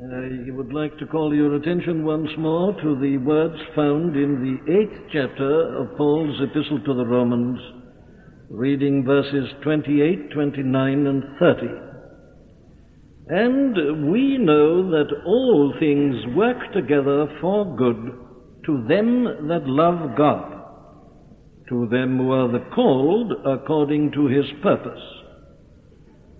I would like to call your attention once more to the words found in the eighth chapter of Paul's epistle to the Romans, reading verses 28, 29, and 30. And we know that all things work together for good to them that love God, to them who are the called according to his purpose.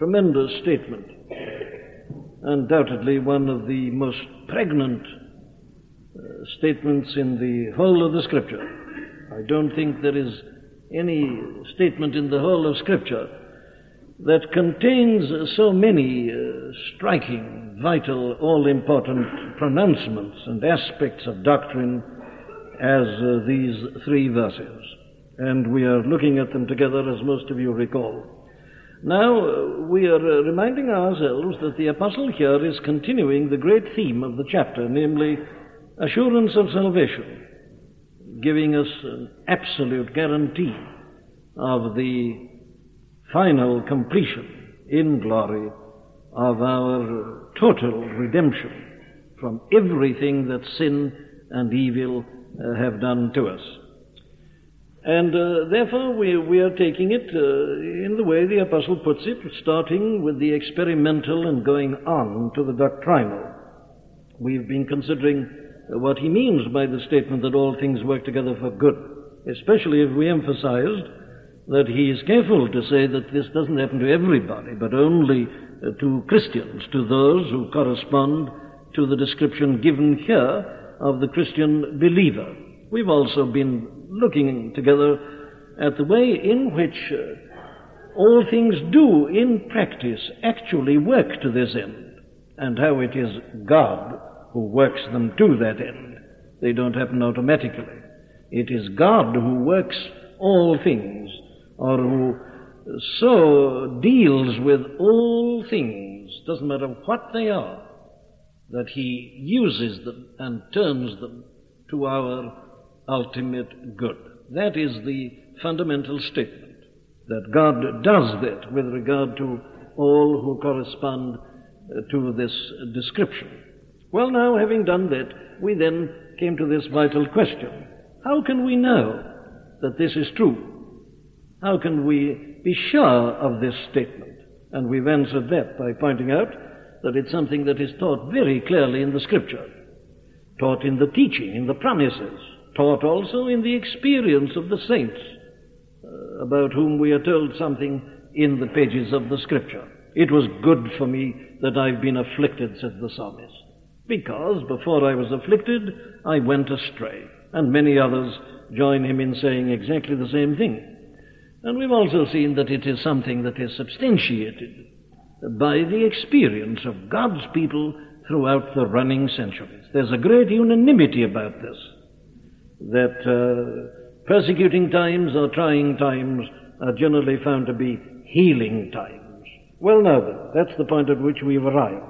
tremendous statement. Undoubtedly one of the most pregnant uh, statements in the whole of the Scripture. I don't think there is any statement in the whole of Scripture that contains so many uh, striking, vital, all important pronouncements and aspects of doctrine as uh, these three verses. And we are looking at them together, as most of you recall. Now, we are uh, reminding ourselves that the Apostle here is continuing the great theme of the chapter, namely assurance of salvation, giving us an absolute guarantee of the final completion in glory of our total redemption from everything that sin and evil uh, have done to us. And uh, therefore, we, we are taking it uh, in the way the Apostle puts it, starting with the experimental and going on to the doctrinal. We've been considering what he means by the statement that all things work together for good, especially if we emphasized that he is careful to say that this doesn't happen to everybody, but only uh, to Christians, to those who correspond to the description given here of the Christian believer. We've also been looking together at the way in which uh, all things do in practice actually work to this end, and how it is God who works them to that end. They don't happen automatically. It is God who works all things, or who so deals with all things, doesn't matter what they are, that He uses them and turns them to our ultimate good. That is the fundamental statement that God does that with regard to all who correspond uh, to this description. Well, now, having done that, we then came to this vital question. How can we know that this is true? How can we be sure of this statement? And we've answered that by pointing out that it's something that is taught very clearly in the Scripture, taught in the teaching, in the promises, taught also in the experience of the saints, uh, about whom we are told something in the pages of the Scripture. It was good for me that I've been afflicted, said the psalmist, because before I was afflicted, I went astray. And many others join him in saying exactly the same thing. And we've also seen that it is something that is substantiated by the experience of God's people throughout the running centuries. There's a great unanimity about this that uh, persecuting times or trying times are generally found to be healing times. Well, now then, that's the point at which we've arrived.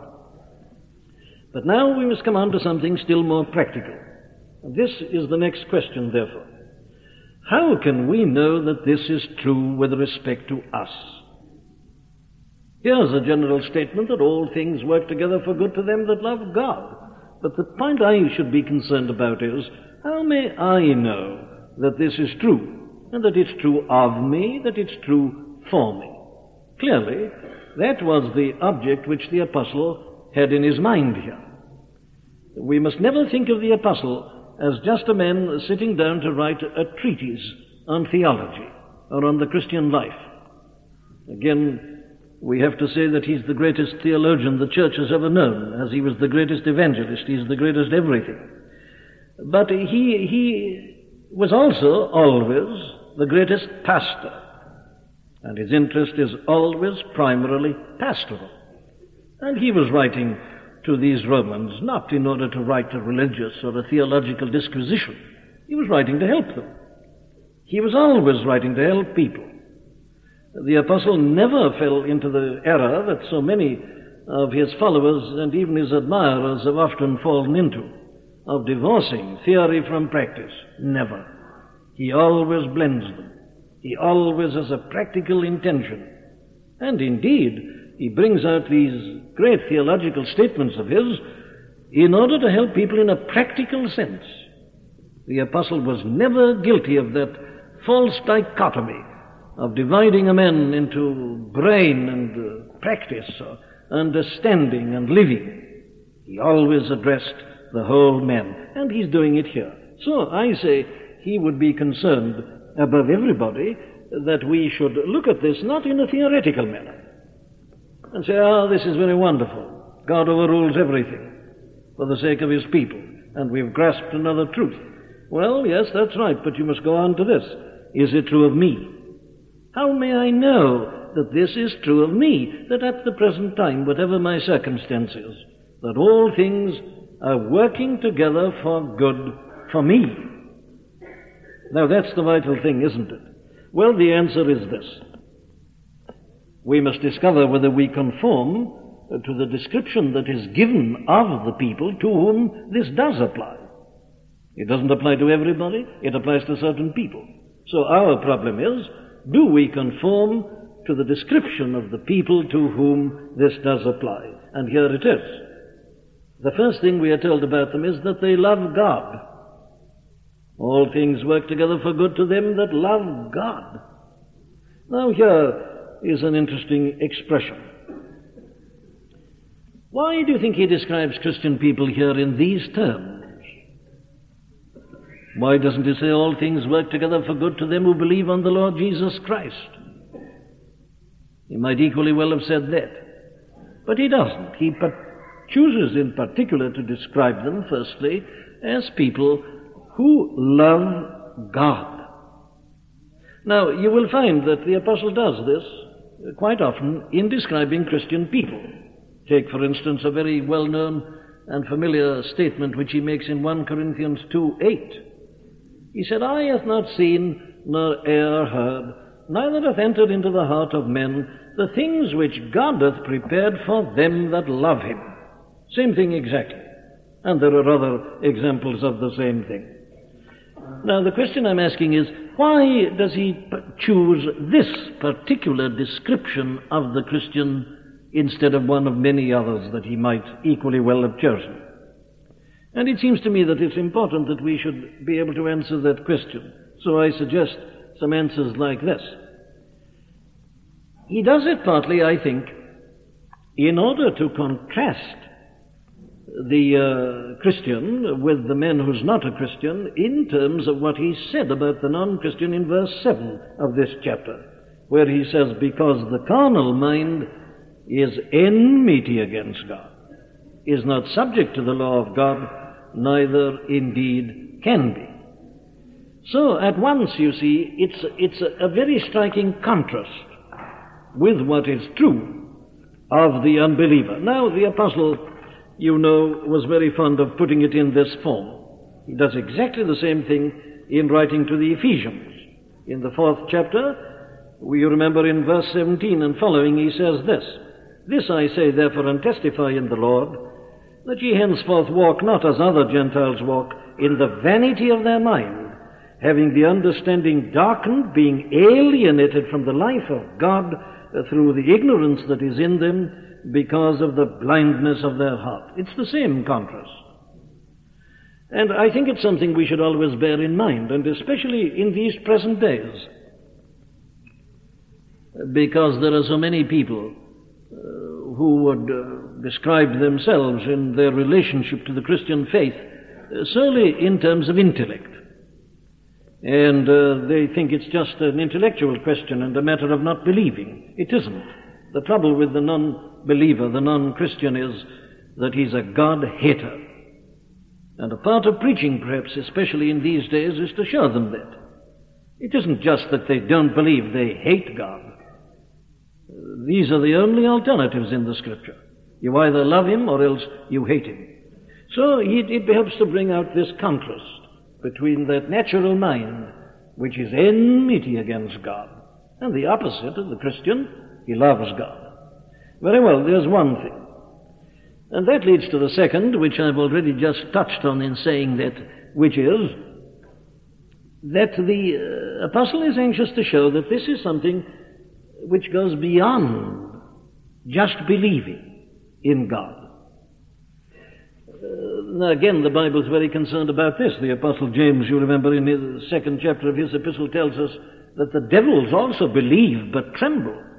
But now we must come on to something still more practical. This is the next question, therefore. How can we know that this is true with respect to us? Here's a general statement that all things work together for good to them that love God. But the point I should be concerned about is how may I know that this is true, and that it's true of me, that it's true for me? Clearly, that was the object which the apostle had in his mind here. We must never think of the apostle as just a man sitting down to write a treatise on theology or on the Christian life. Again, we have to say that he's the greatest theologian the church has ever known, as he was the greatest evangelist, he's the greatest everything. But he, he was also always the greatest pastor. And his interest is always primarily pastoral. And he was writing to these Romans, not in order to write a religious or a theological disquisition. He was writing to help them. He was always writing to help people. The apostle never fell into the error that so many of his followers and even his admirers have often fallen into, of divorcing theory from practice. Never. He always blends them. He always has a practical intention. And indeed, he brings out these great theological statements of his in order to help people in a practical sense. The apostle was never guilty of that false dichotomy of dividing a man into brain and uh, practice, or understanding and living. He always addressed the whole man, and he's doing it here. So I say he would be concerned above everybody that we should look at this not in a theoretical manner and say, ah, oh, this is very wonderful. God overrules everything for the sake of his people, and we've grasped another truth. Well, yes, that's right, but you must go on to this. Is it true of me? How may I know that this is true of me, that at the present time, whatever my circumstances, that all things are working together for good for me? Now that's the vital thing, isn't it? Well, the answer is this. We must discover whether we conform to the description that is given of the people to whom this does apply. It doesn't apply to everybody, it applies to certain people. So our problem is, do we conform to the description of the people to whom this does apply? And here it is. The first thing we are told about them is that they love God. All things work together for good to them that love God. Now here is an interesting expression. Why do you think he describes Christian people here in these terms? Why doesn't he say all things work together for good to them who believe on the Lord Jesus Christ? He might equally well have said that. But he doesn't. He chooses in particular to describe them, firstly, as people who love God. Now, you will find that the Apostle does this quite often in describing Christian people. Take, for instance, a very well known and familiar statement which he makes in 1 Corinthians 2 8. He said, Eye hath not seen, nor ear heard, neither hath entered into the heart of men the things which God hath prepared for them that love him. Same thing exactly. And there are other examples of the same thing. Now, the question I'm asking is, why does he choose this particular description of the Christian instead of one of many others that he might equally well have chosen? And it seems to me that it's important that we should be able to answer that question. So I suggest some answers like this. He does it partly, I think, in order to contrast the uh, Christian with the man who's not a Christian in terms of what he said about the non Christian in verse 7 of this chapter, where he says, Because the carnal mind is enmity against God, is not subject to the law of God, neither indeed can be. So at once, you see, it's, it's a, a very striking contrast with what is true of the unbeliever. Now, the apostle, you know, was very fond of putting it in this form. He does exactly the same thing in writing to the Ephesians. In the fourth chapter, we remember in verse 17 and following, he says this This I say, therefore, and testify in the Lord that ye henceforth walk not as other Gentiles walk, in the vanity of their mind, having the understanding darkened, being alienated from the life of God through the ignorance that is in them because of the blindness of their heart. It's the same contrast. And I think it's something we should always bear in mind, and especially in these present days, because there are so many people uh, who would uh, describe themselves in their relationship to the Christian faith uh, solely in terms of intellect. And uh, they think it's just an intellectual question and a matter of not believing. It isn't. The trouble with the non believer, the non Christian, is that he's a God hater. And a part of preaching, perhaps, especially in these days, is to show them that. It isn't just that they don't believe, they hate God. These are the only alternatives in the Scripture. You either love him or else you hate him. So it, it helps to bring out this contrast between that natural mind, which is enmity against God, and the opposite of the Christian, he loves God. Very well, there's one thing. And that leads to the second, which I've already just touched on in saying that, which is that the uh, apostle is anxious to show that this is something which goes beyond just believing in God. Uh, now again, the Bible is very concerned about this. The Apostle James, you remember in the second chapter of his epistle, tells us that the devils also believe but tremble.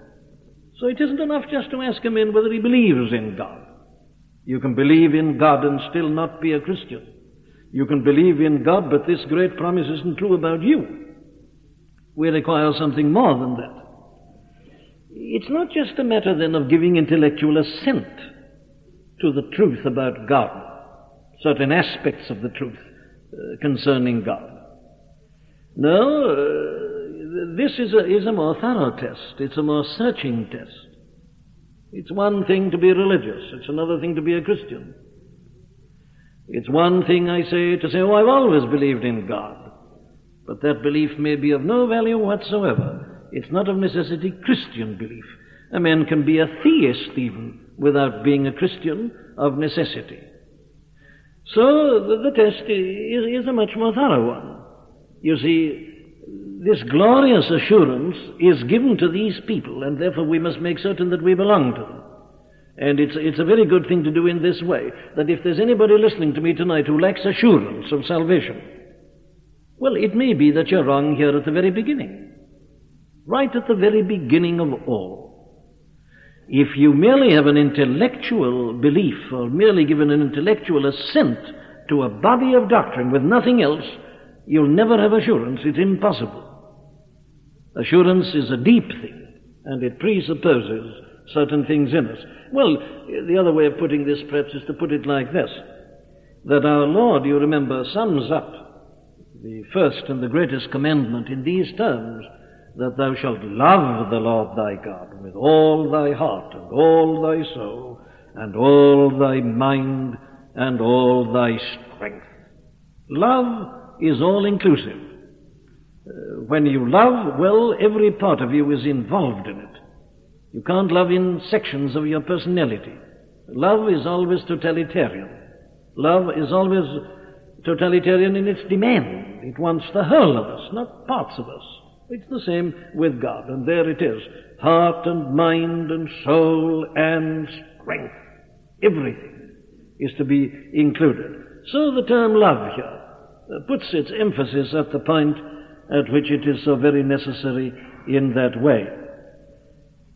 So it isn't enough just to ask a man whether he believes in God. You can believe in God and still not be a Christian. You can believe in God, but this great promise isn't true about you. We require something more than that. It's not just a matter then of giving intellectual assent to the truth about God, certain aspects of the truth uh, concerning God. No, uh, this is a, is a more thorough test. It's a more searching test. It's one thing to be religious. It's another thing to be a Christian. It's one thing, I say, to say, oh, I've always believed in God. But that belief may be of no value whatsoever. It's not of necessity Christian belief. A man can be a theist even without being a Christian of necessity. So the, the test is, is a much more thorough one. You see, this glorious assurance is given to these people, and therefore we must make certain that we belong to them. And it's, it's a very good thing to do in this way, that if there's anybody listening to me tonight who lacks assurance of salvation, well, it may be that you're wrong here at the very beginning. Right at the very beginning of all. If you merely have an intellectual belief or merely given an intellectual assent to a body of doctrine with nothing else, you'll never have assurance. It's impossible. Assurance is a deep thing, and it presupposes certain things in us. Well, the other way of putting this perhaps is to put it like this that our Lord, you remember, sums up the first and the greatest commandment in these terms that thou shalt love the Lord thy God with all thy heart and all thy soul and all thy mind and all thy strength. Love is all inclusive. Uh, when you love, well, every part of you is involved in it. You can't love in sections of your personality. Love is always totalitarian. Love is always totalitarian in its demand. It wants the whole of us, not parts of us. It's the same with God, and there it is. Heart and mind and soul and strength. Everything is to be included. So the term love here puts its emphasis at the point at which it is so very necessary in that way.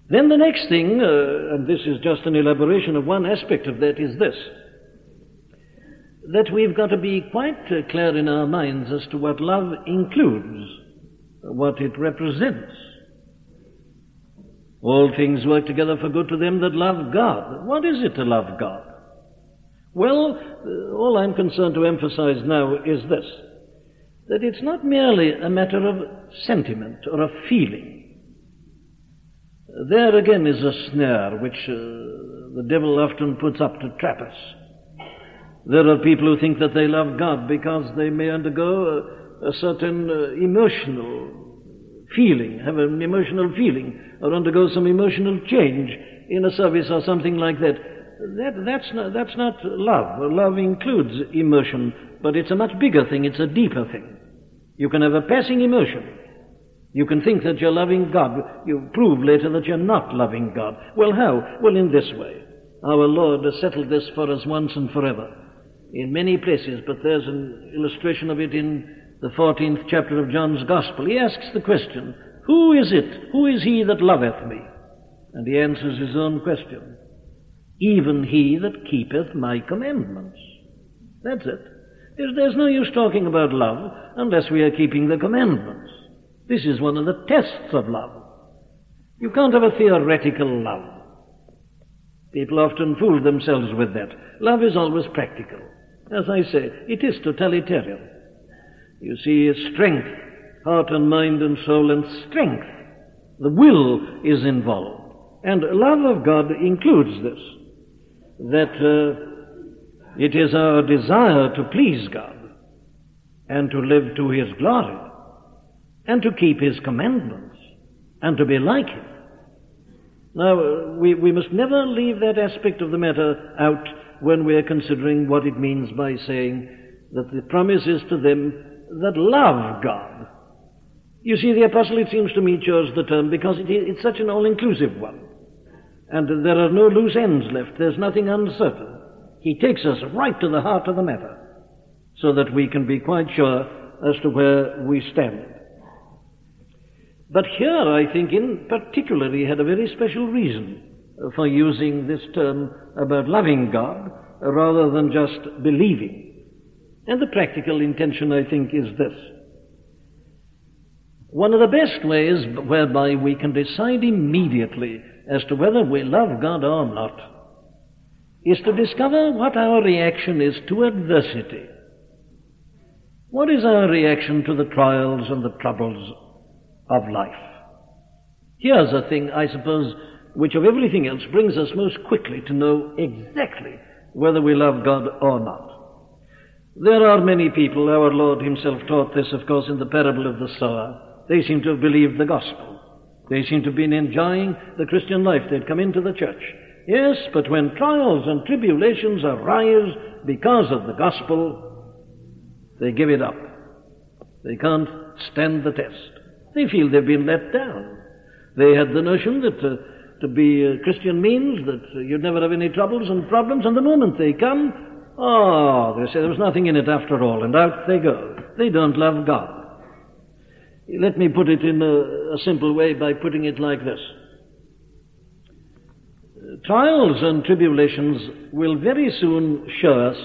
Then the next thing, uh, and this is just an elaboration of one aspect of that, is this that we've got to be quite uh, clear in our minds as to what love includes, what it represents. All things work together for good to them that love God. What is it to love God? Well, uh, all I'm concerned to emphasize now is this that it's not merely a matter of sentiment or of feeling. There again is a snare which uh, the devil often puts up to trap us. There are people who think that they love God because they may undergo a, a certain uh, emotional feeling, have an emotional feeling, or undergo some emotional change in a service or something like that. that that's, not, that's not love. Love includes emotion, but it's a much bigger thing, it's a deeper thing. You can have a passing emotion you can think that you're loving God. You prove later that you're not loving God. Well, how? Well, in this way. Our Lord has settled this for us once and forever in many places, but there's an illustration of it in the 14th chapter of John's Gospel. He asks the question, Who is it? Who is he that loveth me? And he answers his own question. Even he that keepeth my commandments. That's it. There's, no use talking about love unless we are keeping the commandments. This is one of the tests of love. You can't have a theoretical love. People often fool themselves with that. Love is always practical. As I say, it is totalitarian. You see, strength, heart and mind and soul and strength. The will is involved. And love of God includes this. that uh, it is our desire to please God and to live to His glory and to keep His commandments and to be like Him. Now, uh, we, we must never leave that aspect of the matter out when we are considering what it means by saying that the promise is to them that love God. You see, the apostle, it seems to me, chose the term because it, it's such an all-inclusive one. And there are no loose ends left. There's nothing uncertain. He takes us right to the heart of the matter so that we can be quite sure as to where we stand. But here, I think, in particular, he had a very special reason for using this term about loving God rather than just believing. And the practical intention, I think, is this. One of the best ways whereby we can decide immediately as to whether we love God or not is to discover what our reaction is to adversity. What is our reaction to the trials and the troubles of life? Here's a thing, I suppose, which of everything else brings us most quickly to know exactly whether we love God or not. There are many people, our Lord Himself taught this, of course, in the parable of the sower. They seem to have believed the gospel. They seem to have been enjoying the Christian life. They'd come into the church. Yes, but when trials and tribulations arise because of the gospel, they give it up. They can't stand the test. They feel they've been let down. They had the notion that uh, to be a Christian means that uh, you'd never have any troubles and problems, and the moment they come, oh, they say there was nothing in it after all, and out they go. They don't love God. Let me put it in a, a simple way by putting it like this. Trials and tribulations will very soon show us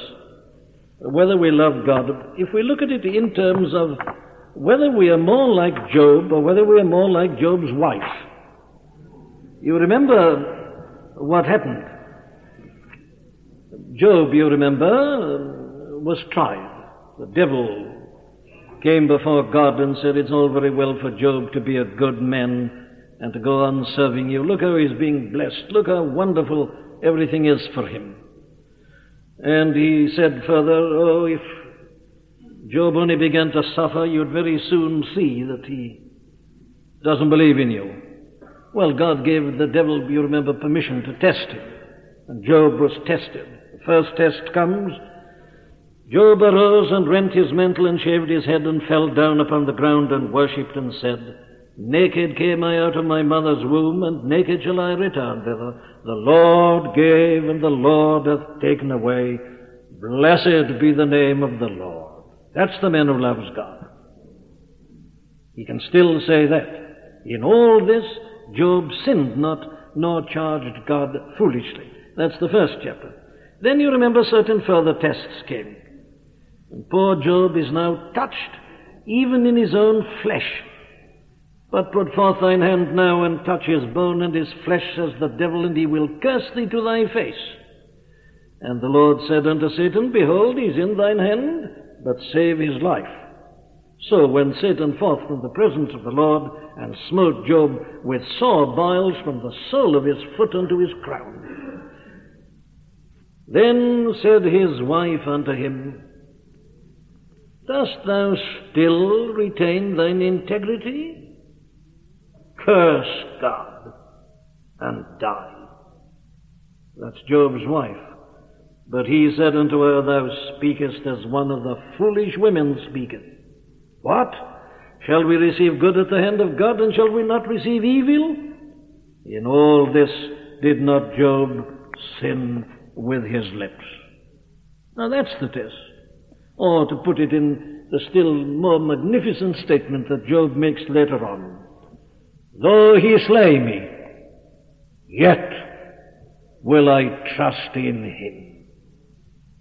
whether we love God. If we look at it in terms of whether we are more like Job or whether we are more like Job's wife. You remember what happened. Job, you remember, was tried. The devil came before God and said, It's all very well for Job to be a good man and to go on serving you. Look how he's being blessed. Look how wonderful everything is for him. And he said further, Oh, if Job only began to suffer, you'd very soon see that he doesn't believe in you. Well, God gave the devil, you remember, permission to test him. And Job was tested. The first test comes, Job arose and rent his mantle and shaved his head and fell down upon the ground and worshipped and said, Naked came I out of my mother's womb, and naked shall I return thither. The Lord gave, and the Lord hath taken away. Blessed be the name of the Lord. That's the man who loves God. He can still say that. In all this, Job sinned not, nor charged God foolishly. That's the first chapter. Then you remember certain further tests came. And poor Job is now touched, even in his own flesh. But put forth thine hand now and touch his bone and his flesh, says the devil, and he will curse thee to thy face. And the Lord said unto Satan, Behold, he is in thine hand, but save his life. So went Satan forth from the presence of the Lord, and smote Job with sore boils from the sole of his foot unto his crown. Then said his wife unto him, Dost thou still retain thine integrity? Curse God and die. That's Job's wife. But he said unto her, Thou speakest as one of the foolish women speaketh. What? Shall we receive good at the hand of God, and shall we not receive evil? In all this did not Job sin with his lips. Now that's the test. Or to put it in the still more magnificent statement that Job makes later on. Though he slay me, yet will I trust in him.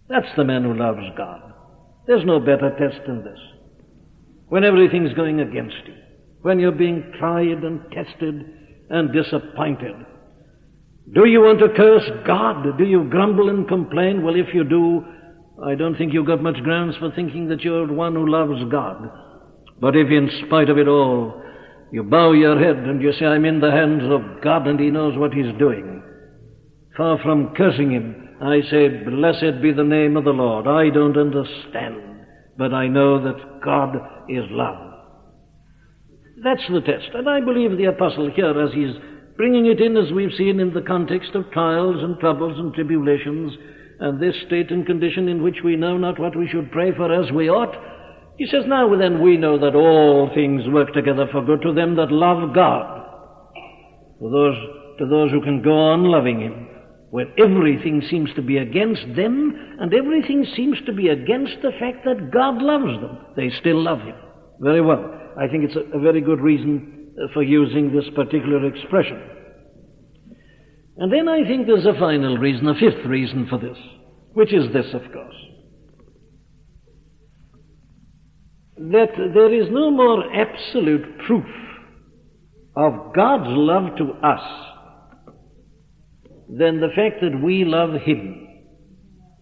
That's the man who loves God. There's no better test than this. When everything's going against you, when you're being tried and tested and disappointed, do you want to curse God? Do you grumble and complain? Well, if you do, I don't think you've got much grounds for thinking that you're one who loves God. But if in spite of it all, you bow your head and you say, I'm in the hands of God and He knows what He's doing, far from cursing Him, I say, Blessed be the name of the Lord. I don't understand, but I know that God is love. That's the test. And I believe the apostle here, as he's bringing it in, as we've seen in the context of trials and troubles and tribulations, and this state and condition in which we know not what we should pray for as we ought, he says, Now then we know that all things work together for good to them that love God, to those, to those who can go on loving Him, where everything seems to be against them, and everything seems to be against the fact that God loves them. They still love Him. Very well. I think it's a, a very good reason uh, for using this particular expression. And then I think there's a final reason, a fifth reason for this, which is this, of course. That there is no more absolute proof of God's love to us than the fact that we love Him.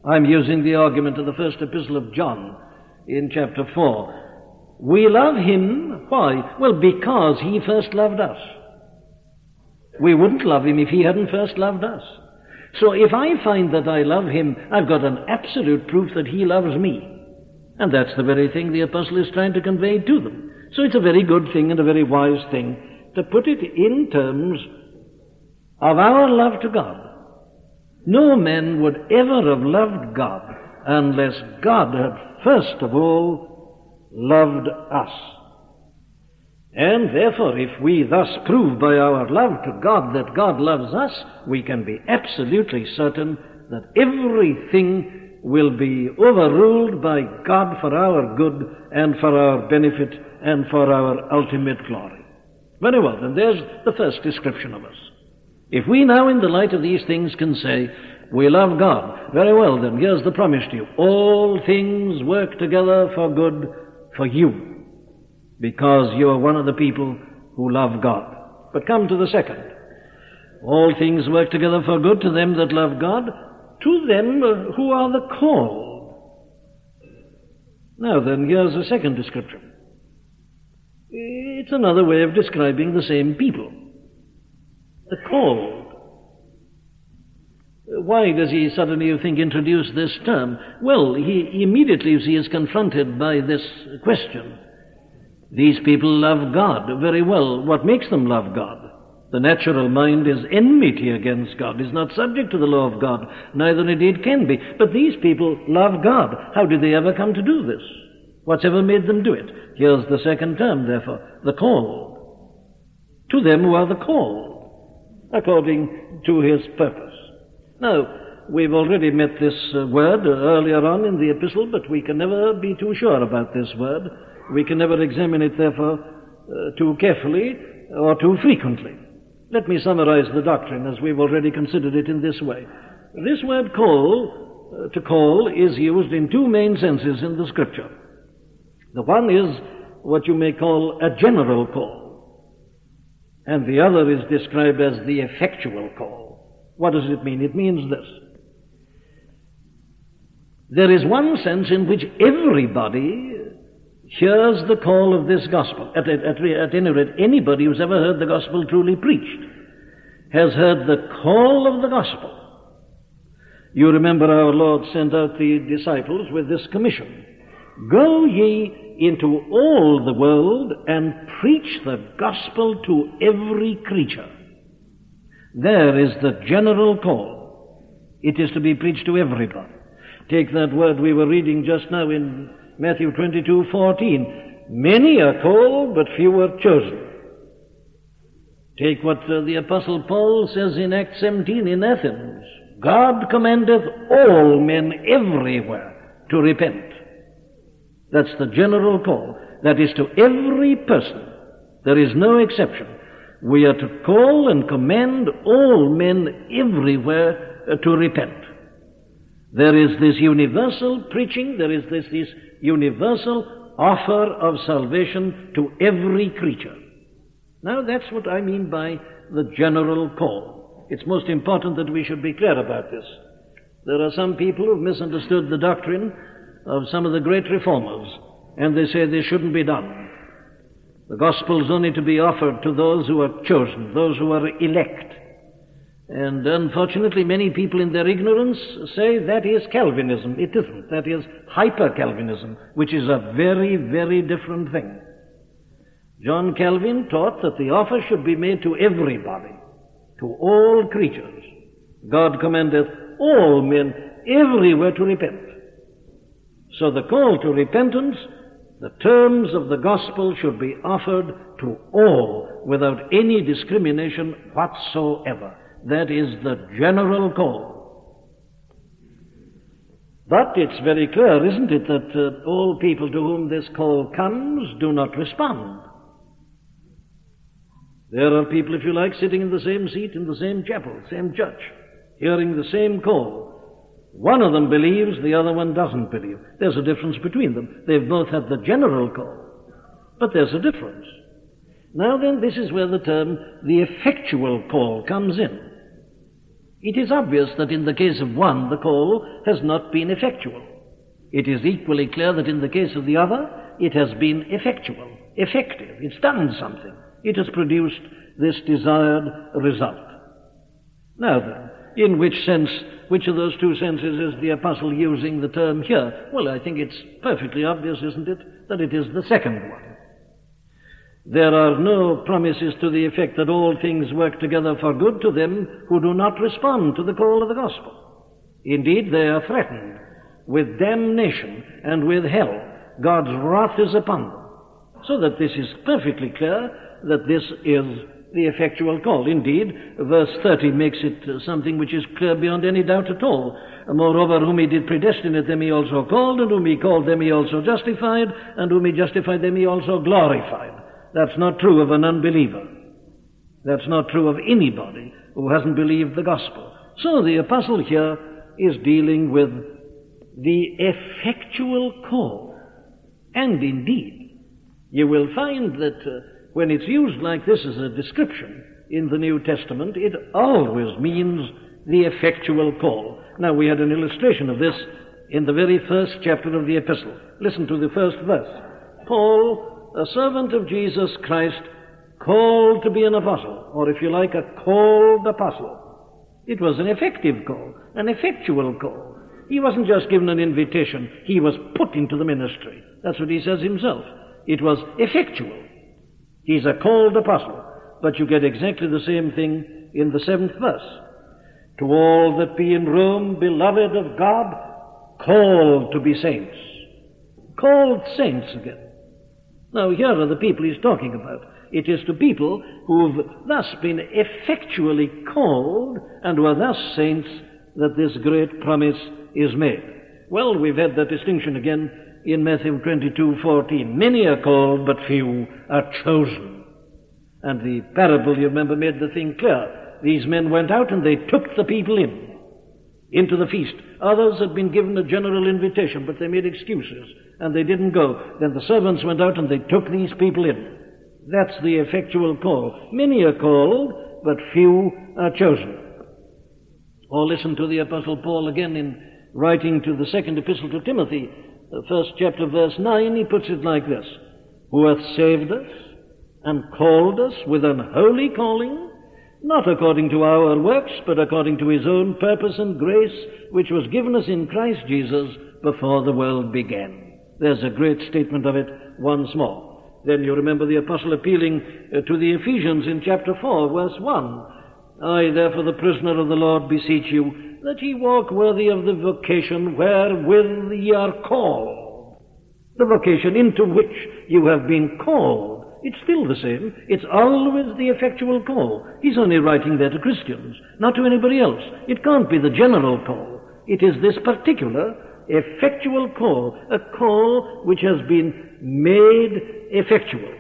I'm using the argument of the first epistle of John in chapter 4. We love him. Why? Well, because he first loved us. We wouldn't love him if he hadn't first loved us. So if I find that I love him, I've got an absolute proof that he loves me. And that's the very thing the apostle is trying to convey to them. So it's a very good thing and a very wise thing to put it in terms of our love to God. No man would ever have loved God unless God had first of all loved us. And therefore, if we thus prove by our love to God that God loves us, we can be absolutely certain that everything will be overruled by God for our good and for our benefit and for our ultimate glory. Very well, then there's the first description of us. If we now, in the light of these things, can say, we love God, very well, then here's the promise to you. All things work together for good for you because you are one of the people who love God. But come to the second. All things work together for good to them that love God, to them who are the called. Now then, here's a second description. It's another way of describing the same people. The called. Why does he suddenly, you think, introduce this term? Well, he immediately he is confronted by this question. These people love God very well. What makes them love God? The natural mind is enmity against God, is not subject to the law of God, neither indeed can be. But these people love God. How did they ever come to do this? What's ever made them do it? Here's the second term, therefore, the called. To them who are the called, according to his purpose. Now, we've already met this uh, word earlier on in the epistle, but we can never be too sure about this word. We can never examine it, therefore, uh, too carefully or too frequently. Let me summarize the doctrine as we've already considered it in this way. This word call, uh, to call, is used in two main senses in the scripture. The one is what you may call a general call, and the other is described as the effectual call. What does it mean? It means this. There is one sense in which everybody hears the call of this gospel. At, at, at, any rate, anybody who's ever heard the gospel truly preached has heard the call of the gospel. You remember our Lord sent out the disciples with this commission. Go ye into all the world and preach the gospel to every creature. There is the general call. It is to be preached to everybody. Take that word we were reading just now in Matthew 22, 14. Many are called, but few are chosen. Take what uh, the apostle Paul says in Acts 17 in Athens. God commandeth all men everywhere to repent. That's the general call. That is to every person. There is no exception we are to call and command all men everywhere uh, to repent. There is this universal preaching, there is this, this universal offer of salvation to every creature. Now that's what I mean by the general call. It's most important that we should be clear about this. There are some people who've misunderstood the doctrine of some of the great reformers, and they say this shouldn't be done. The gospel is only to be offered to those who are chosen, those who are elect. And unfortunately, many people in their ignorance say that is Calvinism. It isn't. That is hyper Calvinism, which is a very, very different thing. John Calvin taught that the offer should be made to everybody, to all creatures. God commandeth all men everywhere to repent. So the call to repentance, the terms of the gospel should be offered to all without any discrimination whatsoever. That is the general call. But it's very clear, isn't it, that uh, all people to whom this call comes do not respond. There are people, if you like, sitting in the same seat in the same chapel, same church, hearing the same call. One of them believes, the other one doesn't believe. There's a difference between them. They've both had the general call, but there's a difference. Now then, this is where the term the effectual call comes in. It is obvious that in the case of one, the call has not been effectual. It is equally clear that in the case of the other, it has been effectual, effective. It's done something. It has produced this desired result. Now then, in which sense, which of those two senses is the apostle using the term here? Well, I think it's perfectly obvious, isn't it, that it is the second one. There are no promises to the effect that all things work together for good to them who do not respond to the call of the gospel. Indeed, they are threatened with damnation and with hell. God's wrath is upon them. So that this is perfectly clear that this is the effectual call. Indeed, verse 30 makes it something which is clear beyond any doubt at all. Moreover, whom he did predestinate, them he also called, and whom he called, them he also justified, and whom he justified, them he also glorified. That's not true of an unbeliever. That's not true of anybody who hasn't believed the gospel. So the apostle here is dealing with the effectual call. And indeed, you will find that uh, when it's used like this as a description in the New Testament, it always means the effectual call. Now, we had an illustration of this in the very first chapter of the epistle. Listen to the first verse. Paul, a servant of Jesus Christ, called to be an apostle, or if you like, a called apostle. It was an effective call, an effectual call. He wasn't just given an invitation, he was put into the ministry. That's what he says himself. It was effectual. He's a called apostle. But you get exactly the same thing in the seventh verse. To all that be in Rome, beloved of God, called to be saints. Called saints again. Now, here are the people he's talking about. It is to people who've thus been effectually called and were thus saints that this great promise is made. Well, we've had that distinction again in Matthew 22:14. Many are called, but few are chosen. And the parable, you remember, made the thing clear. These men went out and they took the people in, into the feast. Others had been given a general invitation, but they made excuses, and they didn't go. Then the servants went out and they took these people in. That's the effectual call. Many are called, but few are chosen. Or listen to the Apostle Paul again in writing to the second epistle to Timothy, the first chapter, verse 9, he puts it like this Who hath saved us and called us with an holy calling, not according to our works, but according to his own purpose and grace, which was given us in Christ Jesus before the world began. There's a great statement of it once more. Then you remember the apostle appealing uh, to the Ephesians in chapter 4, verse 1. I, therefore, the prisoner of the Lord, beseech you that ye walk worthy of the vocation wherewith ye are called. The vocation into which you have been called. It's still the same. It's always the effectual call. He's only writing there to Christians, not to anybody else. It can't be the general call. It is this particular effectual call, a call which has been made effectual.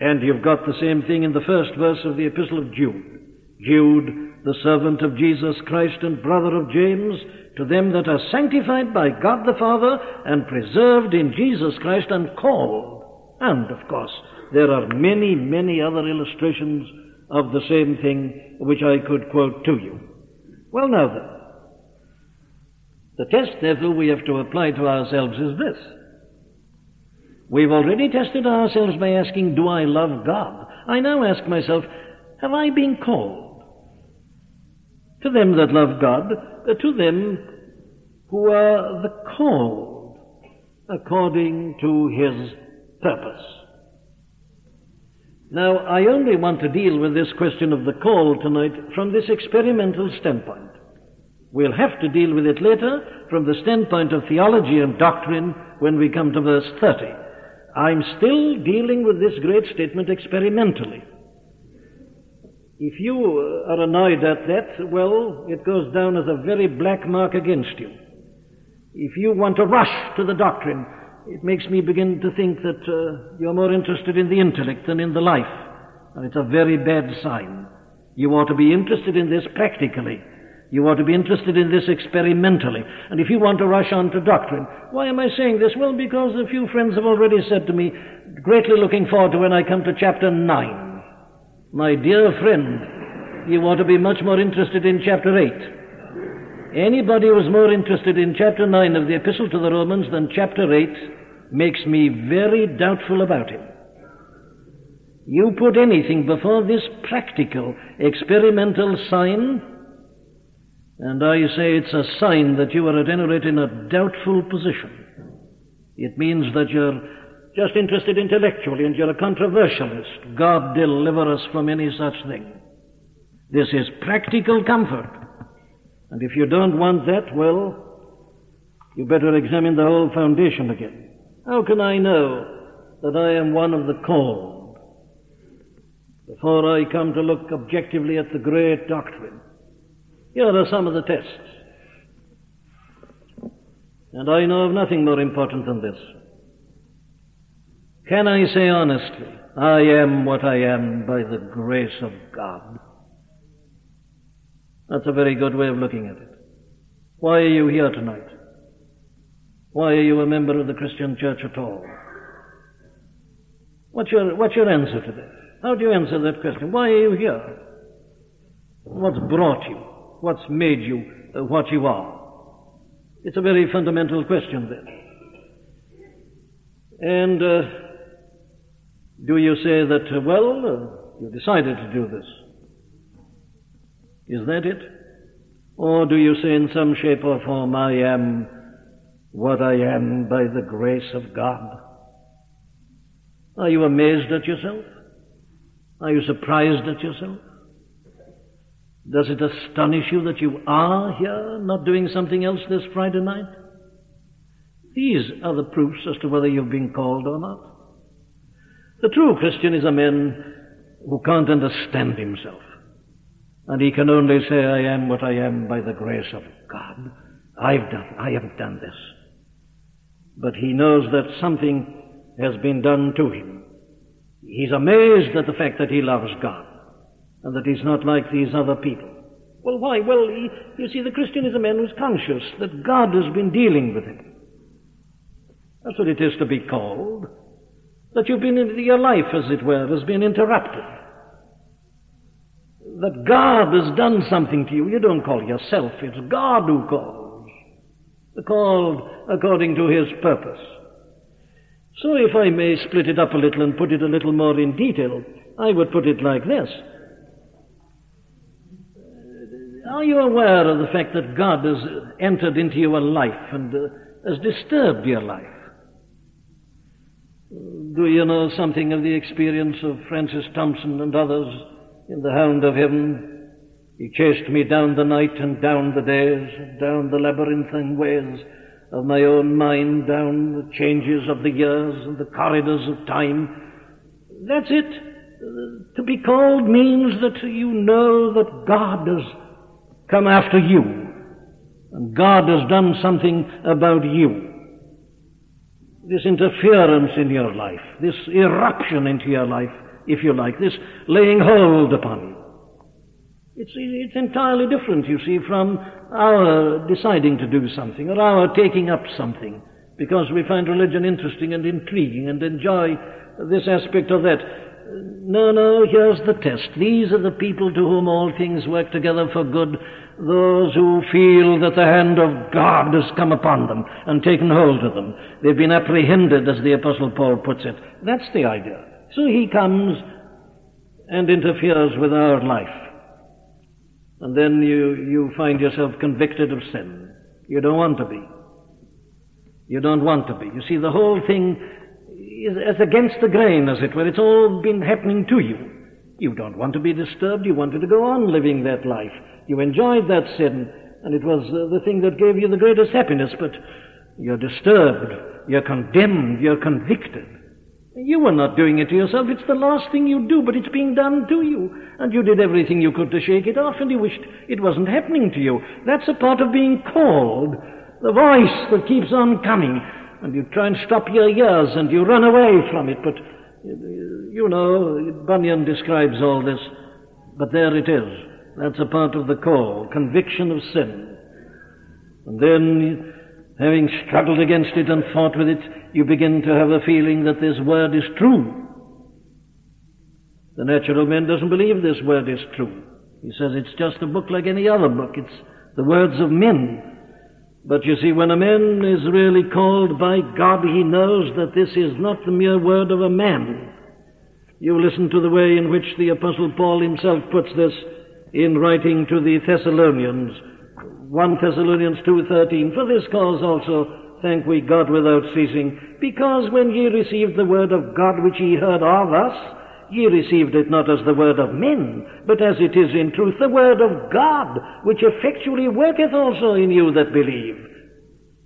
And you've got the same thing in the first verse of the Epistle of Jude. Jude the servant of Jesus Christ and brother of James, to them that are sanctified by God the Father and preserved in Jesus Christ and called. And, of course, there are many, many other illustrations of the same thing which I could quote to you. Well, now then, the test, therefore, we have to apply to ourselves is this. We've already tested ourselves by asking, Do I love God? I now ask myself, Have I been called? To them that love God, uh, to them who are the called according to his purpose. Now, I only want to deal with this question of the call tonight from this experimental standpoint. We'll have to deal with it later from the standpoint of theology and doctrine when we come to verse 30. I'm still dealing with this great statement experimentally. If you are annoyed at that, well, it goes down as a very black mark against you. If you want to rush to the doctrine, it makes me begin to think that uh, you're more interested in the intellect than in the life. And it's a very bad sign. You ought to be interested in this practically. You ought to be interested in this experimentally. And if you want to rush on to doctrine, why am I saying this? Well, because a few friends have already said to me, greatly looking forward to when I come to chapter 9. My dear friend, you ought to be much more interested in chapter 8. Anybody who's more interested in chapter 9 of the Epistle to the Romans than chapter 8 makes me very doubtful about him. You put anything before this practical, experimental sign, and I say it's a sign that you are at any rate in a doubtful position. It means that you're just interested intellectually and you're a controversialist. God deliver us from any such thing. This is practical comfort. And if you don't want that, well, you better examine the whole foundation again. How can I know that I am one of the called before I come to look objectively at the great doctrine? Here are some of the tests. And I know of nothing more important than this. Can I say honestly, I am what I am by the grace of God? That's a very good way of looking at it. Why are you here tonight? Why are you a member of the Christian church at all? What's your, what's your answer to that? How do you answer that question? Why are you here? What's brought you? What's made you uh, what you are? It's a very fundamental question then. And uh, do you say that, uh, well, uh, you decided to do this? Is that it? Or do you say in some shape or form, I am what I am by the grace of God? Are you amazed at yourself? Are you surprised at yourself? Does it astonish you that you are here, not doing something else this Friday night? These are the proofs as to whether you've been called or not. The true Christian is a man who can't understand himself. And he can only say, I am what I am by the grace of God. I've done, I haven't done this. But he knows that something has been done to him. He's amazed at the fact that he loves God and that he's not like these other people. Well, why? Well, he, you see, the Christian is a man who's conscious that God has been dealing with him. That's what it is to be called. That you've been, in, your life, as it were, has been interrupted that God has done something to you. You don't call yourself, it's God who calls. Called according to His purpose. So if I may split it up a little and put it a little more in detail, I would put it like this. Are you aware of the fact that God has entered into your life and uh, has disturbed your life? Do you know something of the experience of Francis Thompson and others in the hound of heaven. He chased me down the night and down the days, down the labyrinthine ways of my own mind, down the changes of the years and the corridors of time. That's it. To be called means that you know that God has come after you, and God has done something about you. This interference in your life, this eruption into your life, if you like, this laying hold upon you. It's, it's entirely different, you see, from our deciding to do something or our taking up something because we find religion interesting and intriguing and enjoy this aspect of that. No, no, here's the test. These are the people to whom all things work together for good, those who feel that the hand of God has come upon them and taken hold of them. They've been apprehended, as the Apostle Paul puts it. That's the idea. So he comes and interferes with our life. And then you, you find yourself convicted of sin. You don't want to be. You don't want to be. You see, the whole thing is as against the grain, as it were. It's all been happening to you. You don't want to be disturbed. You wanted to go on living that life. You enjoyed that sin, and it was uh, the thing that gave you the greatest happiness, but you're disturbed. You're condemned. You're convicted. You were not doing it to yourself. It's the last thing you do, but it's being done to you. And you did everything you could to shake it off, and you wished it wasn't happening to you. That's a part of being called. The voice that keeps on coming. And you try and stop your ears, and you run away from it. But, you know, Bunyan describes all this. But there it is. That's a part of the call. Conviction of sin. And then having struggled against it and fought with it, you begin to have a feeling that this word is true. The natural man doesn't believe this word is true. He says it's just a book like any other book. It's the words of men. But you see, when a man is really called by God, he knows that this is not the mere word of a man. You listen to the way in which the Apostle Paul himself puts this in writing to the Thessalonians. 1 Thessalonians 2.13, For this cause also thank we God without ceasing, because when ye received the word of God which ye heard of us, ye received it not as the word of men, but as it is in truth the word of God, which effectually worketh also in you that believe.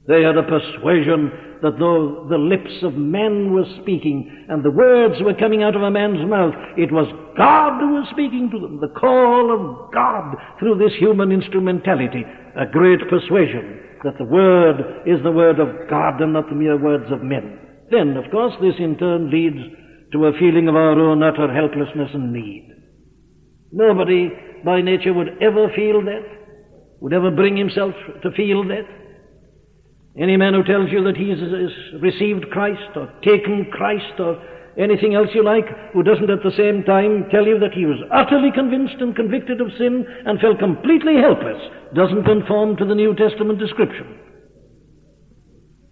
They had a persuasion that though the lips of men were speaking and the words were coming out of a man's mouth, it was God who was speaking to them, the call of God through this human instrumentality, a great persuasion that the word is the word of God and not the mere words of men. Then, of course, this in turn leads to a feeling of our own utter helplessness and need. Nobody by nature would ever feel that, would ever bring himself to feel that. Any man who tells you that he has received Christ or taken Christ or anything else you like, who doesn't at the same time tell you that he was utterly convinced and convicted of sin and felt completely helpless, doesn't conform to the New Testament description.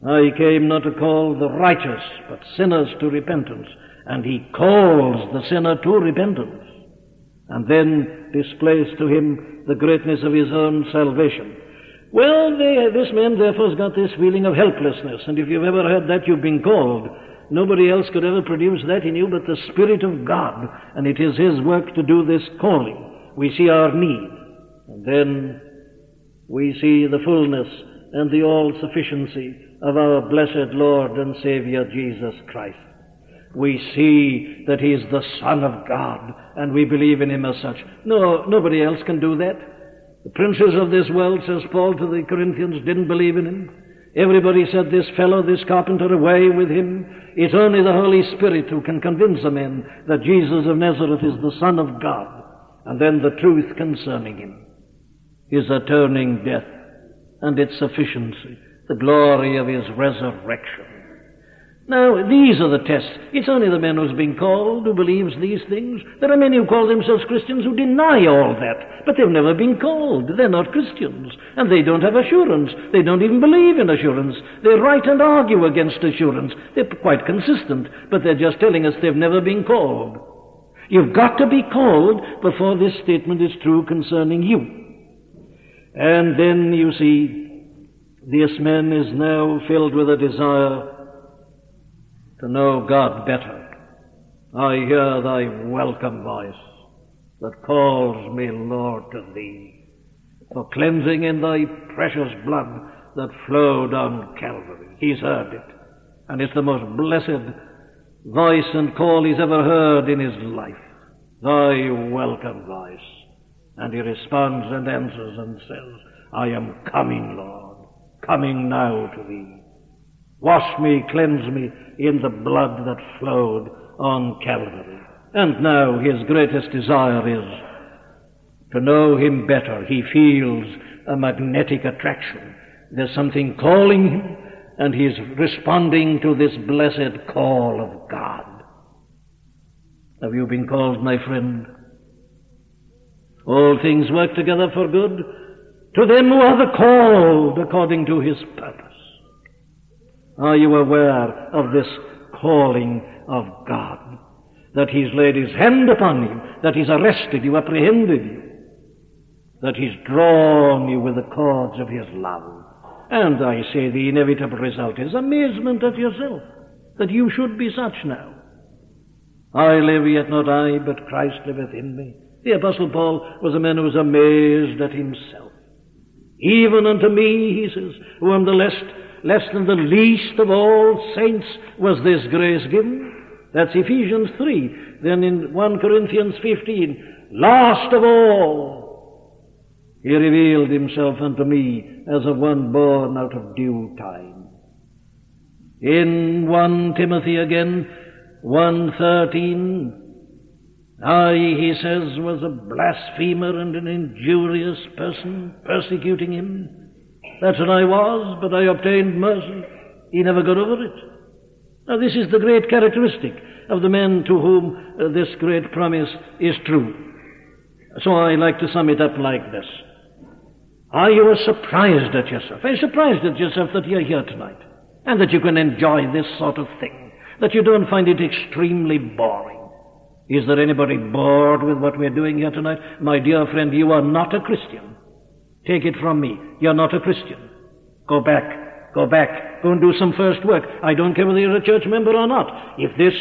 I came not to call the righteous, but sinners to repentance. And he calls the sinner to repentance, and then displays to him the greatness of his own salvation. Well, they, this man therefore has got this feeling of helplessness, and if you've ever heard that, you've been called. Nobody else could ever produce that in you but the Spirit of God, and it is His work to do this calling. We see our need, and then we see the fullness and the all sufficiency of our blessed Lord and Savior Jesus Christ. We see that He is the Son of God, and we believe in Him as such. No, nobody else can do that. The princes of this world, says Paul to the Corinthians, didn't believe in him. Everybody said, This fellow, this carpenter, away with him. It's only the Holy Spirit who can convince a man that Jesus of Nazareth is the Son of God, and then the truth concerning him, his atoning death and its sufficiency, the glory of his resurrection. Now, these are the tests. It's only the man who's been called who believes these things. There are many who call themselves Christians who deny all that, but they've never been called. They're not Christians, and they don't have assurance. They don't even believe in assurance. They write and argue against assurance. They're quite consistent, but they're just telling us they've never been called. You've got to be called before this statement is true concerning you. And then you see, this man is now filled with a desire to know God better. I hear thy welcome voice that calls me, Lord, to thee, for cleansing in thy precious blood that flowed on Calvary. He's heard it, and it's the most blessed voice and call he's ever heard in his life. Thy welcome voice. And he responds and answers and says, I am coming, Lord, coming now to thee. Wash me, cleanse me in the blood that flowed on Calvary. And now his greatest desire is to know him better. He feels a magnetic attraction. There's something calling him, and he's responding to this blessed call of God. Have you been called, my friend? All things work together for good to them who are the called according to his purpose. Are you aware of this calling of God? That He's laid His hand upon you, that He's arrested you, apprehended you, that He's drawn you with the cords of His love. And I say the inevitable result is amazement at yourself, that you should be such now. I live, yet not I, but Christ liveth in me. The Apostle Paul was a man who was amazed at himself. Even unto me, he says, who am the less, less than the least of all saints, was this grace given. That's Ephesians 3. Then in 1 Corinthians 15, last of all, he revealed himself unto me as of one born out of due time. In 1 Timothy again, 113, I, he says, was a blasphemer and an injurious person, persecuting him. That's what I was, but I obtained mercy. He never got over it. Now, this is the great characteristic of the men to whom uh, this great promise is true. So I like to sum it up like this. Are you surprised at yourself? Are you surprised at yourself that you're here tonight? And that you can enjoy this sort of thing? That you don't find it extremely boring? Is there anybody bored with what we're doing here tonight? My dear friend, you are not a Christian. Take it from me. You're not a Christian. Go back. Go back. Go and do some first work. I don't care whether you're a church member or not. If this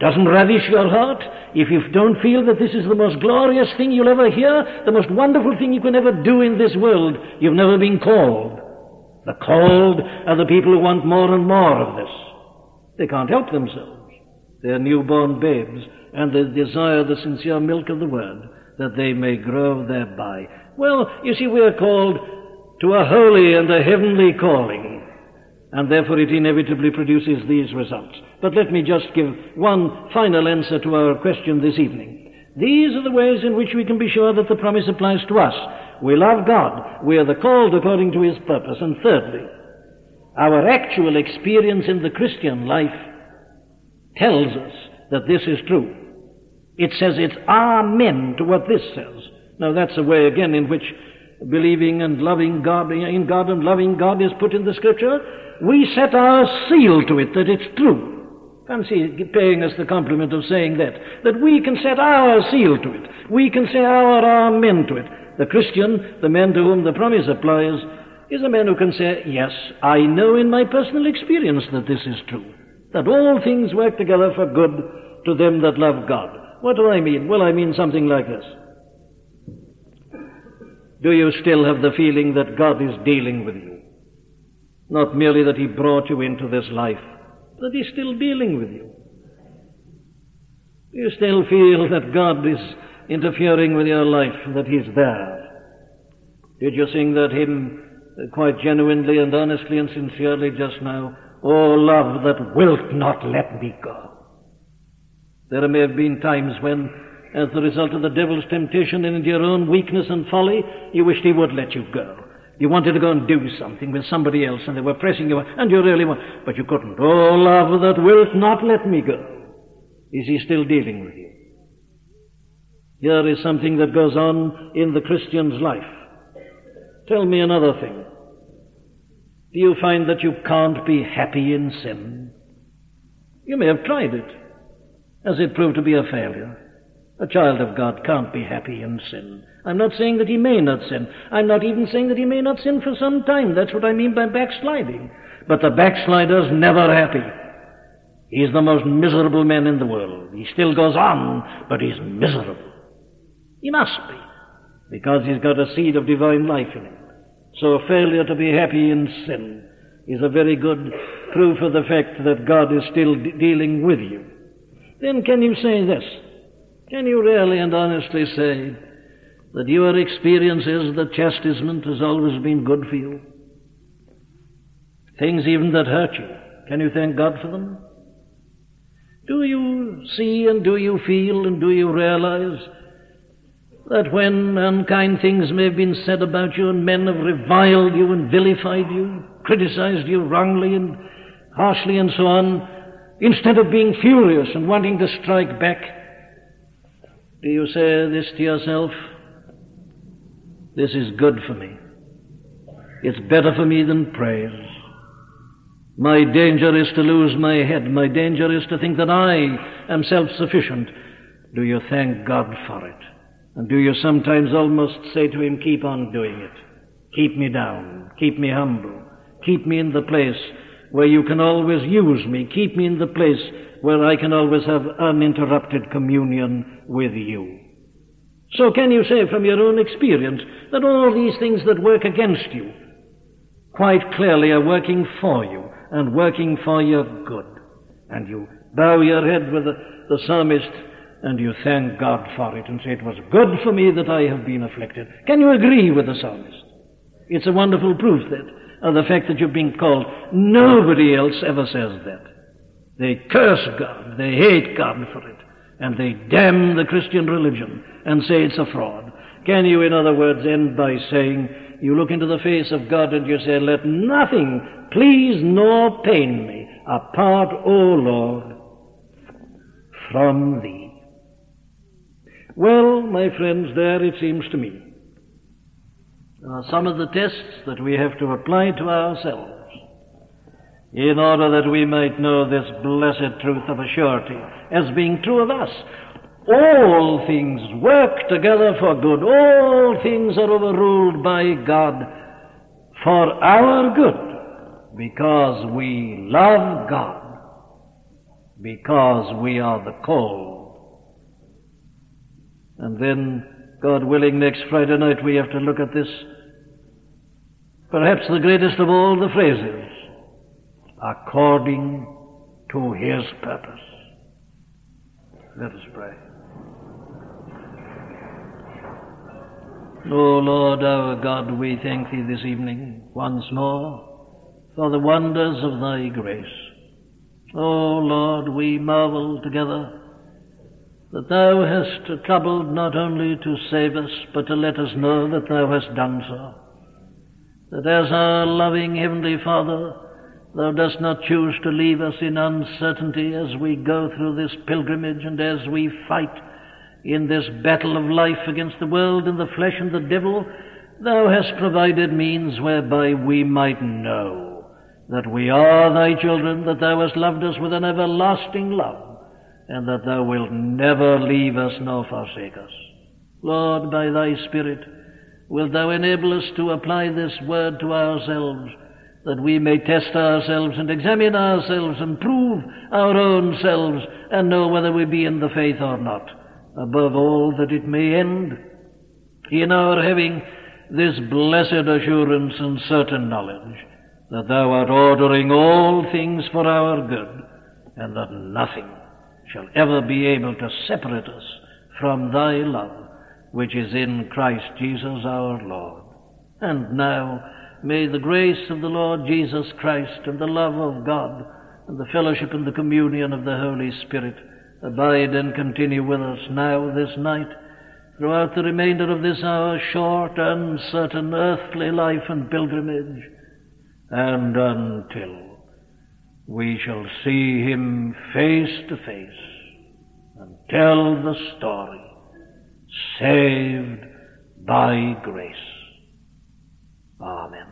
doesn't ravish your heart, if you don't feel that this is the most glorious thing you'll ever hear, the most wonderful thing you can ever do in this world, you've never been called. The called are the people who want more and more of this. They can't help themselves. They're newborn babes and they desire the sincere milk of the word, that they may grow thereby. Well, you see, we are called to a holy and a heavenly calling, and therefore it inevitably produces these results. But let me just give one final answer to our question this evening. These are the ways in which we can be sure that the promise applies to us. We love God. We are the called according to His purpose. And thirdly, our actual experience in the Christian life tells us that this is true. It says it's Amen to what this says. Now that's a way again in which believing and loving God, in God and loving God is put in the scripture. We set our seal to it that it's true. Fancy paying us the compliment of saying that. That we can set our seal to it. We can say our amen to it. The Christian, the man to whom the promise applies, is a man who can say, Yes, I know in my personal experience that this is true. That all things work together for good to them that love God. What do I mean? Well, I mean something like this. Do you still have the feeling that God is dealing with you? Not merely that He brought you into this life, but He's still dealing with you. Do you still feel that God is interfering with your life, that He's there? Did you sing that hymn quite genuinely and honestly and sincerely just now? Oh, love that wilt not let me go. There may have been times when, as the result of the devil's temptation and your own weakness and folly, you wished he would let you go. You wanted to go and do something with somebody else, and they were pressing you, and you really want, but you couldn't. Oh, love that wilt not let me go. Is he still dealing with you? Here is something that goes on in the Christian's life. Tell me another thing. Do you find that you can't be happy in sin? You may have tried it as it proved to be a failure. A child of God can't be happy in sin. I'm not saying that he may not sin. I'm not even saying that he may not sin for some time. That's what I mean by backsliding. But the backslider's never happy. He's the most miserable man in the world. He still goes on, but he's miserable. He must be, because he's got a seed of divine life in him. So a failure to be happy in sin is a very good proof of the fact that God is still de- dealing with you. Then can you say this? Can you really and honestly say that your experience is that chastisement has always been good for you? Things even that hurt you, can you thank God for them? Do you see and do you feel and do you realize that when unkind things may have been said about you and men have reviled you and vilified you, criticized you wrongly and harshly and so on, Instead of being furious and wanting to strike back, do you say this to yourself? This is good for me. It's better for me than praise. My danger is to lose my head. My danger is to think that I am self sufficient. Do you thank God for it? And do you sometimes almost say to him, keep on doing it. Keep me down. Keep me humble. Keep me in the place where you can always use me. Keep me in the place where I can always have uninterrupted communion with you. So can you say from your own experience that all these things that work against you quite clearly are working for you and working for your good? And you bow your head with the, the psalmist and you thank God for it and say, It was good for me that I have been afflicted. Can you agree with the psalmist? It's a wonderful proof that of the fact that you've been called. Nobody else ever says that. They curse God, they hate God for it, and they damn the Christian religion and say it's a fraud. Can you, in other words, end by saying, you look into the face of God and you say, Let nothing please nor pain me apart, O Lord, from thee. Well, my friends, there it seems to me are some of the tests that we have to apply to ourselves in order that we might know this blessed truth of a surety as being true of us. All things work together for good. All things are overruled by God for our good because we love God, because we are the called. And then, God willing, next Friday night we have to look at this, perhaps the greatest of all the phrases, according to His purpose. Let us pray. O Lord our God, we thank Thee this evening once more for the wonders of Thy grace. O Lord, we marvel together that Thou hast troubled not only to save us, but to let us know that Thou hast done so. That as our loving Heavenly Father, Thou dost not choose to leave us in uncertainty as we go through this pilgrimage and as we fight in this battle of life against the world and the flesh and the devil, Thou hast provided means whereby we might know that we are Thy children, that Thou hast loved us with an everlasting love, and that Thou wilt never leave us nor forsake us. Lord, by Thy Spirit, wilt Thou enable us to apply this word to ourselves, that we may test ourselves and examine ourselves and prove our own selves and know whether we be in the faith or not above all that it may end in our having this blessed assurance and certain knowledge that thou art ordering all things for our good and that nothing shall ever be able to separate us from thy love which is in Christ Jesus our Lord. And now may the grace of the Lord Jesus Christ and the love of God and the fellowship and the communion of the Holy Spirit abide and continue with us now this night, throughout the remainder of this our short, uncertain earthly life and pilgrimage, and until we shall see him face to face and tell the story, saved by grace. Amen.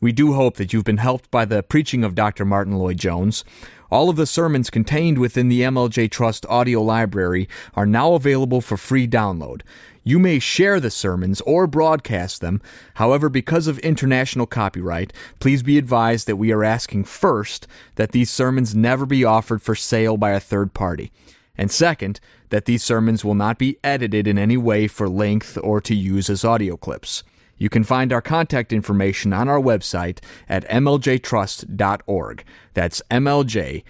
We do hope that you've been helped by the preaching of Dr. Martyn Lloyd-Jones. All of the sermons contained within the MLJ Trust audio library are now available for free download. You may share the sermons or broadcast them. However, because of international copyright, please be advised that we are asking first that these sermons never be offered for sale by a third party. And second, that these sermons will not be edited in any way for length or to use as audio clips. You can find our contact information on our website at mljtrust.org. That's mljtrust.org.